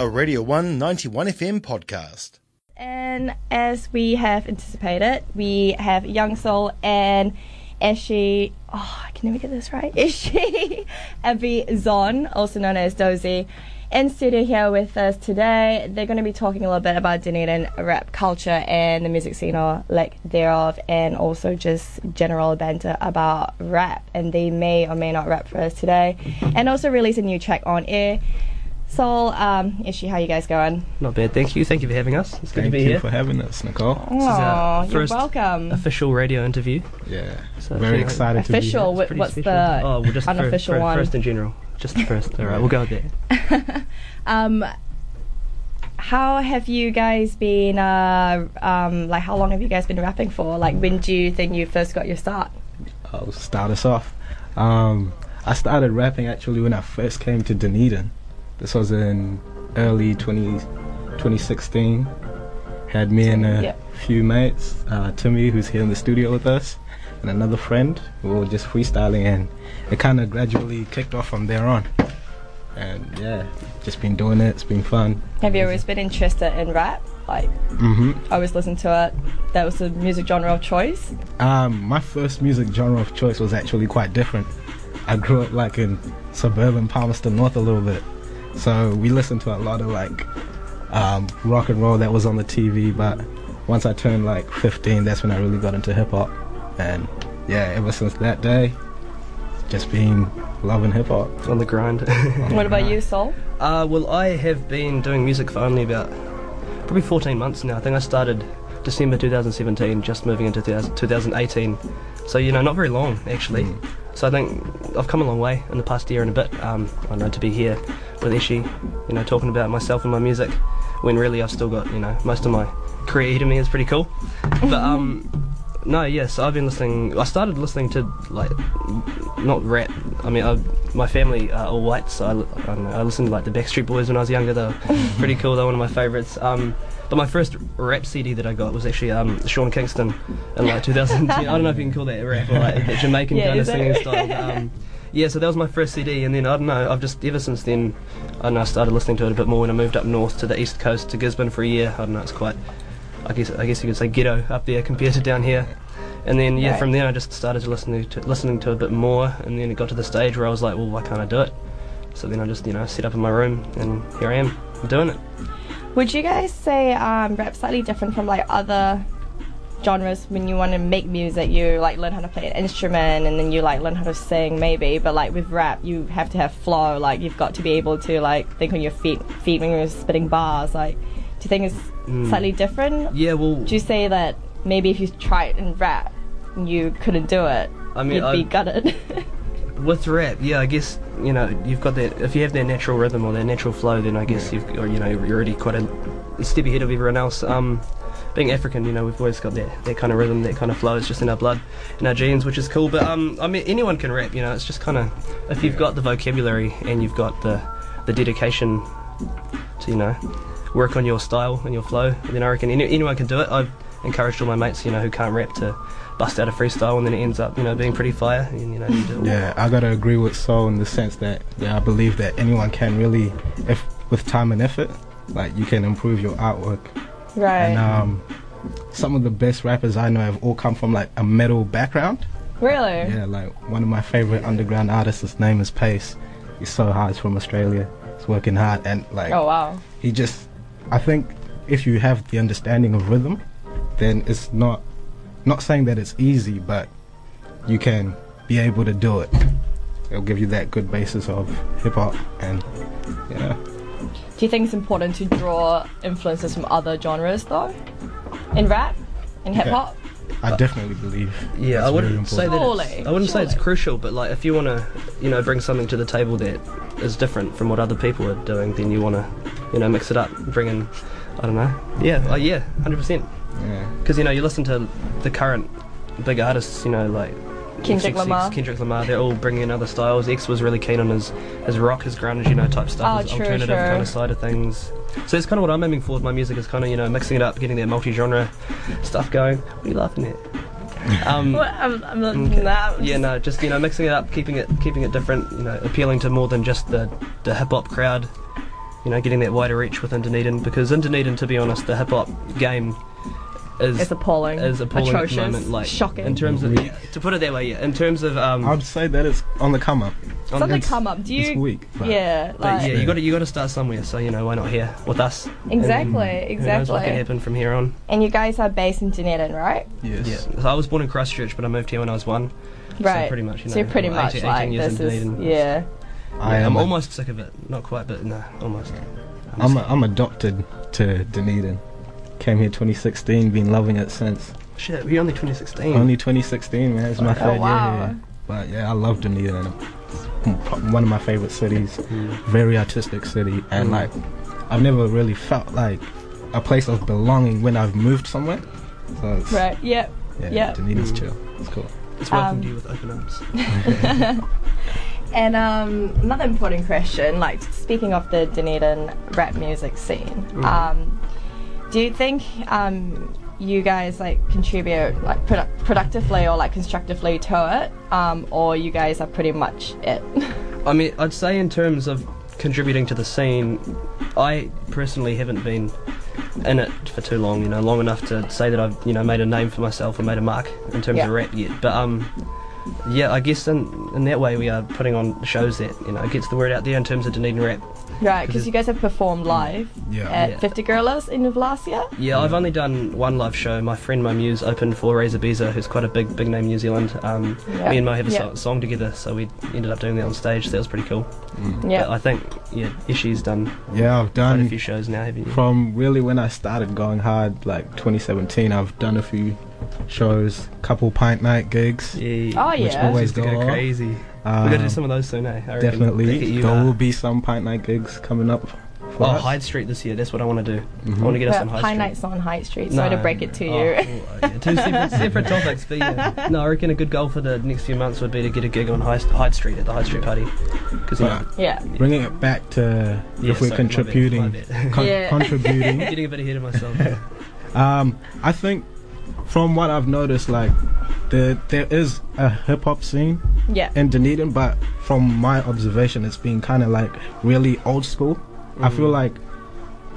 a Radio 1 91 FM podcast. And as we have anticipated, we have Young Soul and Eshi. Oh, I can never get this right. Eshi Abby Zon, also known as Dozy, in studio here with us today. They're going to be talking a little bit about Dunedin rap culture and the music scene or lack thereof, and also just general banter about rap. And they may or may not rap for us today, and also release a new track on air. Soul, um, Ishi, how you guys going? Not bad, thank you. Thank you for having us. It's good Thank to be you here. for having us, Nicole. Oh, you're first welcome. Official radio interview. Yeah, So, very you know, excited to be Official, here. wh- Pretty what's special. the oh, well, just fir- unofficial fir- one? First in general. Just the first. All right, we'll go with that. Um, how have you guys been? Uh, um, like, how long have you guys been rapping for? Like, when do you think you first got your start? I'll start us off. Um, I started rapping actually when I first came to Dunedin. This was in early 20, 2016. Had me and a Yep. few mates, uh, Timmy, who's here in the studio with us, and another friend. We were just freestyling, and it kind of gradually kicked off from there on. And yeah, just been doing it. It's been fun. Have you always been interested in rap? Like, mm-hmm. I always listened to it. That was the music genre of choice. Um, my first music genre of choice was actually quite different. I grew up like in suburban Palmerston North a little bit, so we listened to a lot of like um, rock and roll that was on the TV. But once I turned like 15, that's when I really got into hip hop, and yeah, ever since that day, just been loving hip hop. On the grind. What about you, Soul? uh, well, I have been doing music for only about probably 14 months now. I think I started December 2017, just moving into 2018. So you know, not very long actually. So I think I've come a long way in the past year and a bit. Um, I know to be here with Ishi, you know, talking about myself and my music, when really I've still got you know most of my career ahead of me is pretty cool. But um, no, yes, I've been listening. I started listening to like not rap. I mean, I, my family are all white, so I, I, don't know, I listened to like the Backstreet Boys when I was younger. They were pretty cool. They're one of my favourites. Um, but my first rap CD that I got was actually um, Sean Kingston in like 2010. I don't know if you can call that rap or like the Jamaican Yeah, kind of singing style. but, Um, yeah, so that was my first CD, and then I don't know. I've just ever since then, I don't know. I started listening to it a bit more when I moved up north to the east coast to Gisborne for a year. I don't know. It's quite, I guess, I guess you could say ghetto up there compared to down here. And then yeah, Right. from there I just started to listen to listening to a bit more, and then it got to the stage where I was like, well, why can't I do it? So then I just you know set up in my room, and here I am doing it. Would you guys say um, rap's slightly different from like other genres when you want to make music? You like learn how to play an instrument and then you like learn how to sing maybe, but like with rap you have to have flow. Like you've got to be able to like think on your feet, feet when you're spitting bars. Like, do you think it's slightly different? Yeah, well, Would you say that maybe if you tried in rap you couldn't do it, I mean, you'd I- be gutted? with rap, yeah, I guess you know you've got that. If you have that natural rhythm or that natural flow, then I guess you've or, you know you're already quite a, a step ahead of everyone else. Um, being African, you know, we've always got that, that kind of rhythm, that kind of flow. It's just in our blood, in our genes, which is cool. But um, I mean, anyone can rap. You know, it's just kind of if you've got the vocabulary and you've got the the dedication to you know work on your style and your flow, then I reckon any, anyone can do it. I've encouraged all my mates, you know, who can't rap to bust out a freestyle, and then it ends up, you know, being pretty fire. And you know, you. Yeah, I gotta agree with Soul in the sense that yeah, I believe that anyone can really, if with time and effort, like you can improve your artwork. Right. And um, some of the best rappers I know have all come from like a metal background. really? Yeah, like one of my favorite underground artists, his name is Pace. He's so hard. He's from Australia. He's working hard and like Oh wow. he just. I think if you have the understanding of rhythm, then it's not not saying that it's easy, but you can be able to do it. It'll give you that good basis of hip hop and yeah. Do you think it's important to draw influences from other genres though? In rap? In hip hop? I definitely believe. Yeah, that's I wouldn't very say that. It's, Surely, I wouldn't say it's crucial, but like if you want to, you know, bring something to the table that is different from what other people are doing, then you want to, you know, mix it up, bring in, I don't know. Yeah, uh, yeah, hundred percent. Yeah. Because you know you listen to the current big artists, you know, like Kendrick XXX, Lamar. Kendrick Lamar. They're all bringing in other styles. X was really keen on his his rock, his grunge, you know, type stuff, Oh, his true, alternative true. kind of side of things. So it's kind of what I'm aiming for with my music is kind of you know mixing it up, getting that multi-genre stuff going. What are you laughing at? Um, What? I'm, I'm not Okay. nah, Yeah, no, just you know, mixing it up, keeping it, keeping it different. You know, appealing to more than just the the hip hop crowd. you know, getting that wider reach within Dunedin because in Dunedin, to be honest, the hip hop game is It's appalling. is appalling Atrocious. at the moment. Like Shocking. in terms of yeah, to put it that way, yeah. In terms of um, I'd say that it's on the come up. on Something the- come up. Do It's you? weak. but- Yeah, but like yeah, you got to you got to start somewhere. So you know, why not here with us? And exactly, Who knows what exactly. can happen from here on? And you guys are based in Dunedin, right? Yes. Yeah. So I was born in Christchurch, but I moved here when I was one. Right. pretty much, you So you're know, pretty I'm much 18 like years this in is Dunedin. yeah. I am I'm a- almost sick of it. Not quite, but no, almost. I'm, a, I'm adopted to Dunedin. Came here 2016, been loving it since. Shit, we're only 2016. Only 2016, man. It's my Oh, third year wow. here. But yeah, I love Dunedin. It's one of my favorite cities. Mm. Very artistic city, and Mm. like I've never really felt like a place of belonging when I've moved somewhere. So it's, Right. Yep. yeah, yeah. Dunedin's Mm. chill. It's cool. It's welcomed Um, you with open arms. And um, another important question, like speaking of the Dunedin rap music scene, Mm. um, do you think um, you guys like contribute like produ- productively or like constructively to it, um, or you guys are pretty much it? I mean, I'd say in terms of contributing to the scene, I personally haven't been in it for too long. You know, long enough to say that I've you know made a name for myself or made a mark in terms Yeah. of rap yet. But um, yeah, I guess in in that way we are putting on shows that you know gets the word out there in terms of Dunedin rap. right, because you guys have performed live Yeah. at Yeah. 50 Gorillas end of last year. Yeah, I've only done one live show. My friend Mo Muse opened for Raiza Biza, who's quite a big, big name in New Zealand. Um, Yeah. Me and Mo have a Yeah. so- song together, so we ended up doing that on stage. So that was pretty cool. Yeah. But I think, yeah, Ishi's done Yeah, I've quite a few shows now, haven't you? from really when I started going hard, like 2017. I've done a few shows, couple pint night gigs. Yeah. Oh, yeah. Which always Used to go go crazy. Um, we got to do some of those soon, eh? I reckon. Back at Definitely, you, there uh, will be some pint night gigs coming up. For Oh, us. Hyde Street this year. That's what I want to do. Mhm. I want to get us But on Hyde Pine Street. Nights on High Street. Sorry to break it to oh, you. oh, yeah, two separate, separate topics, but yeah. No, I reckon a good goal for the next few months would be to get a gig on Hyde, Hyde Street at the Hyde Street party. Because, you know, But yeah. bringing it back to Yeah, if we're sorry, my bad, contributing, my bad. con- Yeah. contributing. getting a bit ahead of myself. Um, I think from what I've noticed, like the there is a hip hop scene Yeah. in Dunedin, but from my observation, it's been kind of like really old school. I feel Mm. like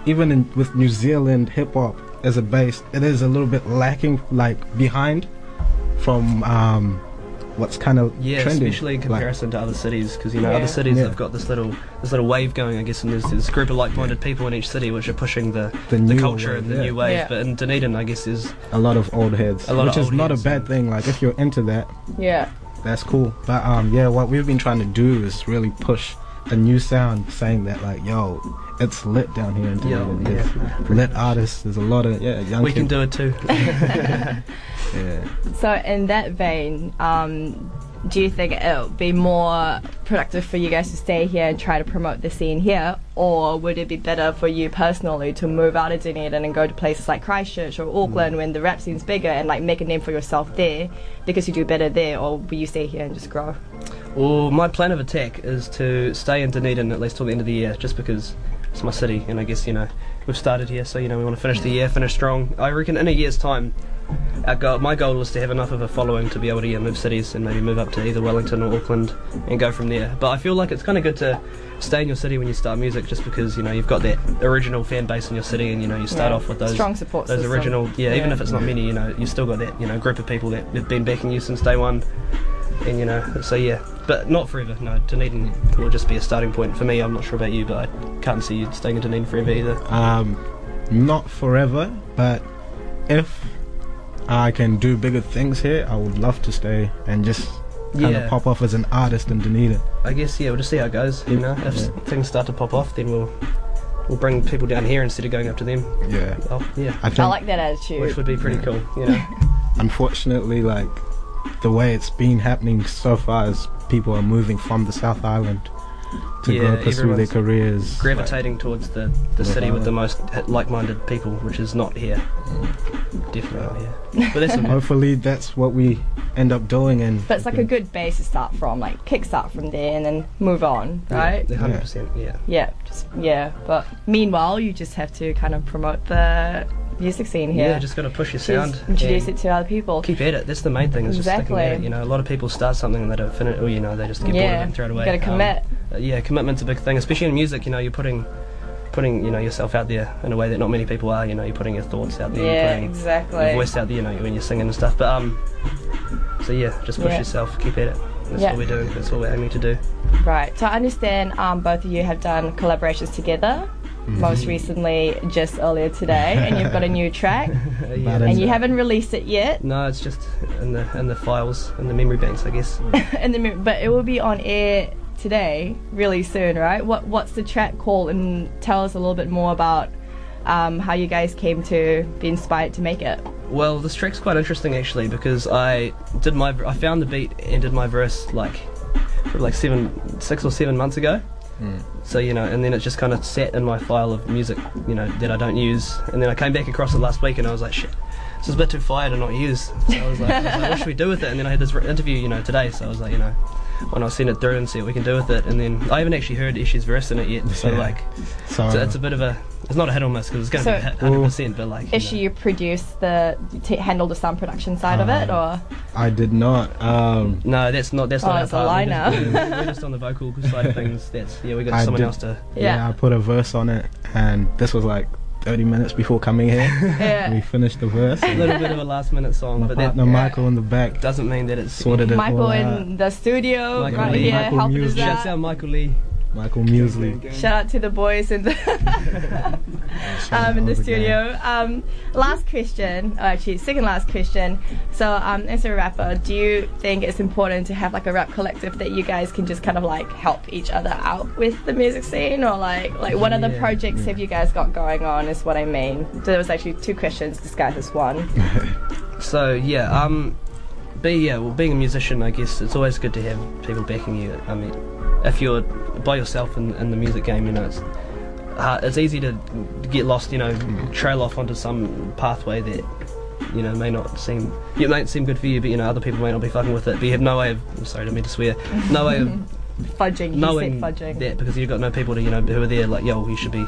even in, with New Zealand hip hop as a base, it is a little bit lacking, like behind from um, what's kind of Yeah, trending. especially in Like, comparison to other cities, because you know Yeah. other cities Yeah. have got this little this little wave going, I guess, and there's this group of like-minded people in each city which are pushing the The the, culture wave, and the yeah. new wave. Yeah. But in Dunedin, I guess is a lot of old heads, A lot which of is old not heads, a bad yeah. thing. Like if you're into that, Yeah. that's cool. But um, yeah, what we've been trying to do is really push a new sound, saying that like, yo, it's lit down here in Yeah, Dunedin. yeah, There's lit artists. There's a lot of yeah, young we can do it too. Yeah. So in that vein, um, do you think it'll be more productive for you guys to stay here and try to promote the scene here, or would it be better for you personally to move out of Dunedin and go to places like Christchurch or Auckland when the rap scene's bigger and like make a name for yourself there because you do better there, or will you stay here and just grow? Well, my plan of attack is to stay in Dunedin at least till the end of the year, just because it's my city, and I guess you know we've started here, so you know we want to finish the year, finish strong. I reckon in a year's time, goal, my goal is to have enough of a following to be able to yeah, move cities and maybe move up to either Wellington or Auckland and go from there. But I feel like it's kind of good to stay in your city when you start music, just because you know you've got that original fan base in your city, and you know you start Yeah. off with those strong support those system. original yeah, even if it's not many you know you've still got that you know group of people that have been backing you since day one and you know so yeah but not forever no Dunedin will just be a starting point for me I'm not sure about you but I can't see you staying in Dunedin forever either Um, not forever, but if I can do bigger things here, I would love to stay and just kind of Yeah. pop off as an artist in Dunedin. I guess yeah we'll just see how it goes you know if Yeah. things start to pop off then we'll we'll bring people down here instead of going up to them Yeah. oh yeah I think I like that attitude. which would be pretty cool you know unfortunately, like the way it's been happening so far is people are moving from the South Island to Yeah, go pursue their everyone's careers. gravitating towards the, the city with the most like-minded people which is not here definitely not here but that's hopefully, that's what we end up doing. And but it's like a good base to start from, like kickstart from there and then move on, right? Yeah, 100%, yeah. Yeah, just yeah. But meanwhile, you just have to kind of promote the music scene here. Yeah, just got to push your Just sound. introduce it to other people. Keep at it. That's the main thing. Is just sticking at it. Exactly. You know, a lot of people start something and they don't finish, it, or you know, they just get bored of it and throw it away. You gotta Um, commit. uh, yeah, commitment's a big thing, especially in music. You know, you're putting putting you know yourself out there in a way that not many people are. You know, you're putting your thoughts out there, Yeah, you're putting exactly. your voice out there. You know, when you're singing and stuff. But um, so yeah, just push Yeah. yourself, keep at it. That's Yeah. what we're doing. That's what we're aiming to do. Right. So I understand um, both of you have done collaborations together. Mm-hmm. Most recently, just earlier today, and you've got a new track, yeah. And you it. haven't released it yet. No, it's just in the in the files in the memory banks, I guess. and then, but it will be on air today, really soon, right? What What's the track called? And tell us a little bit more about um, how you guys came to be inspired to make it. Well, this track's quite interesting actually because I did my I found the beat and did my verse like probably like seven six or seven months ago. So you know, and then it just kind of sat in my file of music, you know, that I don't use. And then I came back across it last week, and I was like, shit, this is a bit too fire to not use. So I was like, I was like, what should we do with it? And then I had this interview, you know, today. So I was like, you know, why not send it through and see what we can do with it? And then I haven't actually heard Ishi's verse in it yet, so Yeah. like, So, it's, it's a bit of a, it's not a hit or miss because it's going to So- be a hit, hundred percent, but like, you Is know. you produce the t- handle the sound production side of it, or I did not. Um, No, that's not. That's Oh, not our it's a part. lie we're, now. just, we're, we're just on the vocal side of things. That's yeah. We got I someone did- else to. yeah. Yeah. I put a verse on it, and this was like 30 minutes before coming here. Yeah. we finished the verse. A little bit of a last minute song, My but that partner Michael in the back doesn't mean that it's sorted it Michael all in out. the studio Michael right Lee. here Michael helping us Music. Shouts out out. Michael Lee. Michael Muesli. Shout out to the boys in the um, in the studio. Um, last question, oh, actually, second last question. So, um, as a rapper, do you think it's important to have like a rap collective that you guys can just kind of like help each other out with the music scene, or like like what other Yeah. projects have you guys got going on? Is what I mean. So there was actually two questions disguised as one. So yeah, um, be yeah. Well, being a musician, I guess it's always good to have people backing you. I mean, if you're by yourself in, in the music game, you know, it's it's easy to get lost. You know, mm-hmm. trail off onto some pathway that you know may not seem it may seem good for you, but you know other people may not be fucking with it. But you have no way of I'm sorry, I mean to swear. No way of Fudging, knowing fudging. that because you've got no people to you know who are there like yo you should be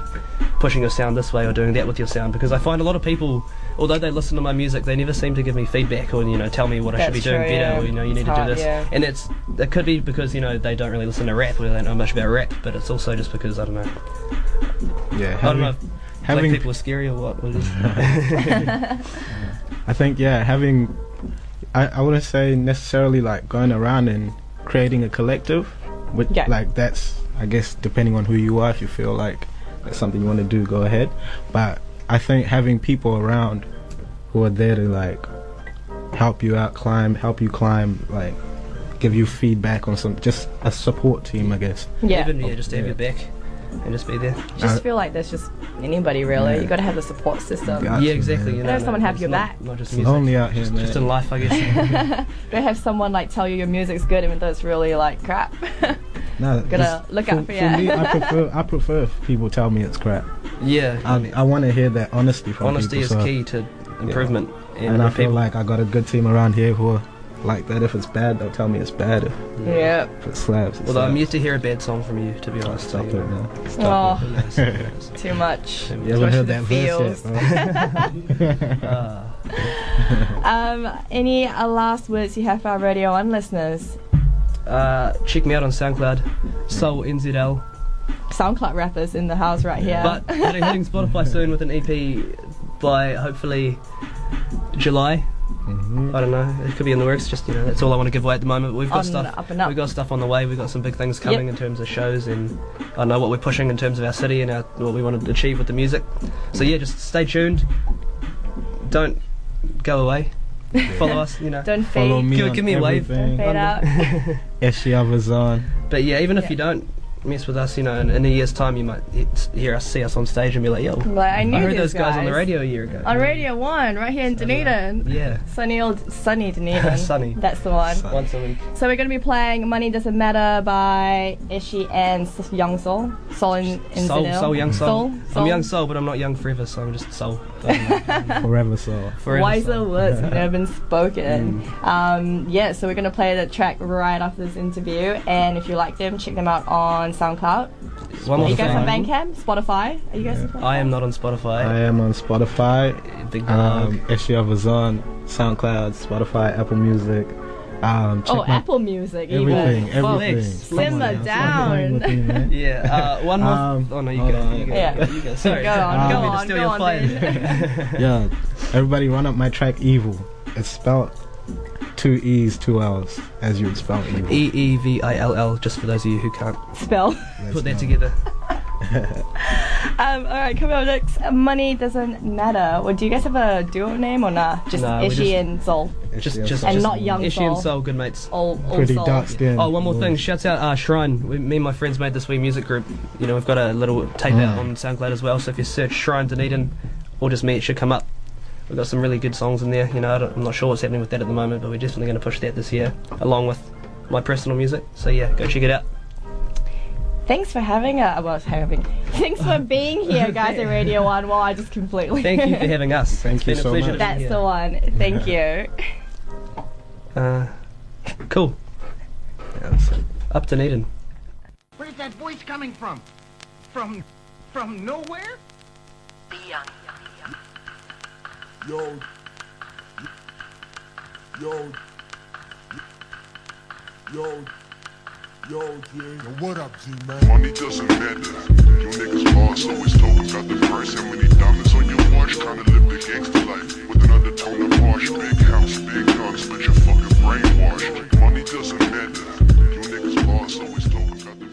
pushing your sound this way or doing that with your sound because I find a lot of people although they listen to my music they never seem to give me feedback or you know tell me what I should be That's doing true, better yeah. or you know you It's need hard, to do this yeah. and it's it could be because you know they don't really listen to rap or they don't know much about rap but it's also just because I don't know Yeah, I don't know having, if black people are scary or what, what it is. I think yeah, having I, I wouldn't say necessarily like going around and creating a collective, but Yeah. like that's I guess depending on who you are, if you feel like that's something you want to do, go ahead. But I think having people around who are there to like help you out, climb, help you climb, like give you feedback on some just a support team, I guess. Yeah. even yeah just to have Yeah. your back and just be there just Uh, feel like there's just anybody really. Yeah. You got to have a support system. Yeah. yeah exactly man. you Let have someone have your not, back. not just It's music lonely out here, just, man. just in life I guess Don't have someone like tell you your music's good even though it's really like crap. No, Gotta look for, out for for ya. me, I prefer I prefer if people tell me it's crap. Yeah I I, I want to hear that honesty from you. honesty people. is so- key to improvement And I feel people- like I got a good team around here who are like that. If it's bad, they'll tell me it's bad. If, yeah. if it slaps, it Although I'm used to hear a bad song from you, to be honest. Stop so, it, you know. man. Oh, Stop it. Yes, yes. too much. You You Too haven't heard that the verse yet. Um, any uh, last words you have for our Radio 1 listeners? Uh, check me out on SoundCloud, Soul NZL. SoundCloud rappers in the house right here. But hitting, hitting Spotify soon with an EP by hopefully July. Mhm. I don't know. It could be in the works. Just you know, that's all I want to give away at the moment. We've got On stuff. up and up. We've got stuff on the way. We've got some big things coming in terms of shows, and I know what we're pushing in terms of our city and our, what we want to achieve with the music. So yeah, just stay tuned. Don't go away. Follow us. You know. Don't fade. Follow me Give- on give me a wave. everything. Fade out. Eshia Vazan. But yeah, even if Yeah. you don't mess with us, you know, in, in a year's time, you might he- hear us, see us on stage, and be like, "Yo, Like, I knew I heard those guys. on the radio a year ago." On Radio 1, right here in Dunedin. Yeah, Sunny old, sunny Dunedin. Sunny. That's the one. Sun- once a week. So we're going to be playing Money Doesn't Matter by Ishi and S- Young Soul. Soul in, in Soul, Zenil. soul, young soul. Soul, I'm young soul, but I'm not young forever, so I'm just soul. Forever so. Forever Wiser soul. words have never been spoken. Mm. Um, yeah, so we're going to play the track right after this interview. And if you like them, check them out on SoundCloud. One Are more you guys on thing. Bandcamp? Spotify? Are you guys on Spotify? I am not on Spotify. I am on Spotify. Big blog. Um, Eshia Vazan, SoundCloud, Spotify, Apple Music, Um, check Oh, my- Apple Music. even. everything, Fuck. everything. Simmer Come on now, stop down. playing with me, man. Yeah. Uh, one more. Um, oh no, you go. on. You go. Yeah. You go. Sorry. Go on, I go didn't to on, steal go your on. Yeah, everybody run up my track Evil. It's spelled two E's, two L's, as you would spell evil. E E V I L L. Just for those of you who can't Spell. Put that together. Um, all right, coming up next, money doesn't matter. Well, do you guys have a duo name or nah? Just Nah, Ishi just- and Sol. It's Just, just- just, And just not Young Ishi and Sol, Soul, good mates. All, all pretty Soul. dark skin. Oh, one more thing. Shouts out uh, Shrine. We, me and my friends made this wee music group. You know, we've got a little tape out Mm. on SoundCloud as well. So if you search Shrine Dunedin or just me, it should come up. We've got some really good songs in there. You know, I don't, I'm not sure what's happening with that at the moment, but we're definitely going to push that this year, along with my personal music. So yeah, go check it out. Thanks for having a well, having. Thanks for being here, guys, at Radio One. Well, I just completely. Thank you for having us. Thank It's you been a so pleasure much. That's here. the one. Thank you. Uh, cool. Up to Dunedin. Where's that voice coming from? From from nowhere? Yo. Yo. Yo. Yo, yeah. Yo, what up, G, man? Money doesn't matter. You niggas lost, always talking about the price. How many diamonds on your watch? Kinda live the gangster life with an undertone of harsh. Big house, big guns, but you're fucking brainwashed. Money doesn't matter. You niggas lost, always talking about the price.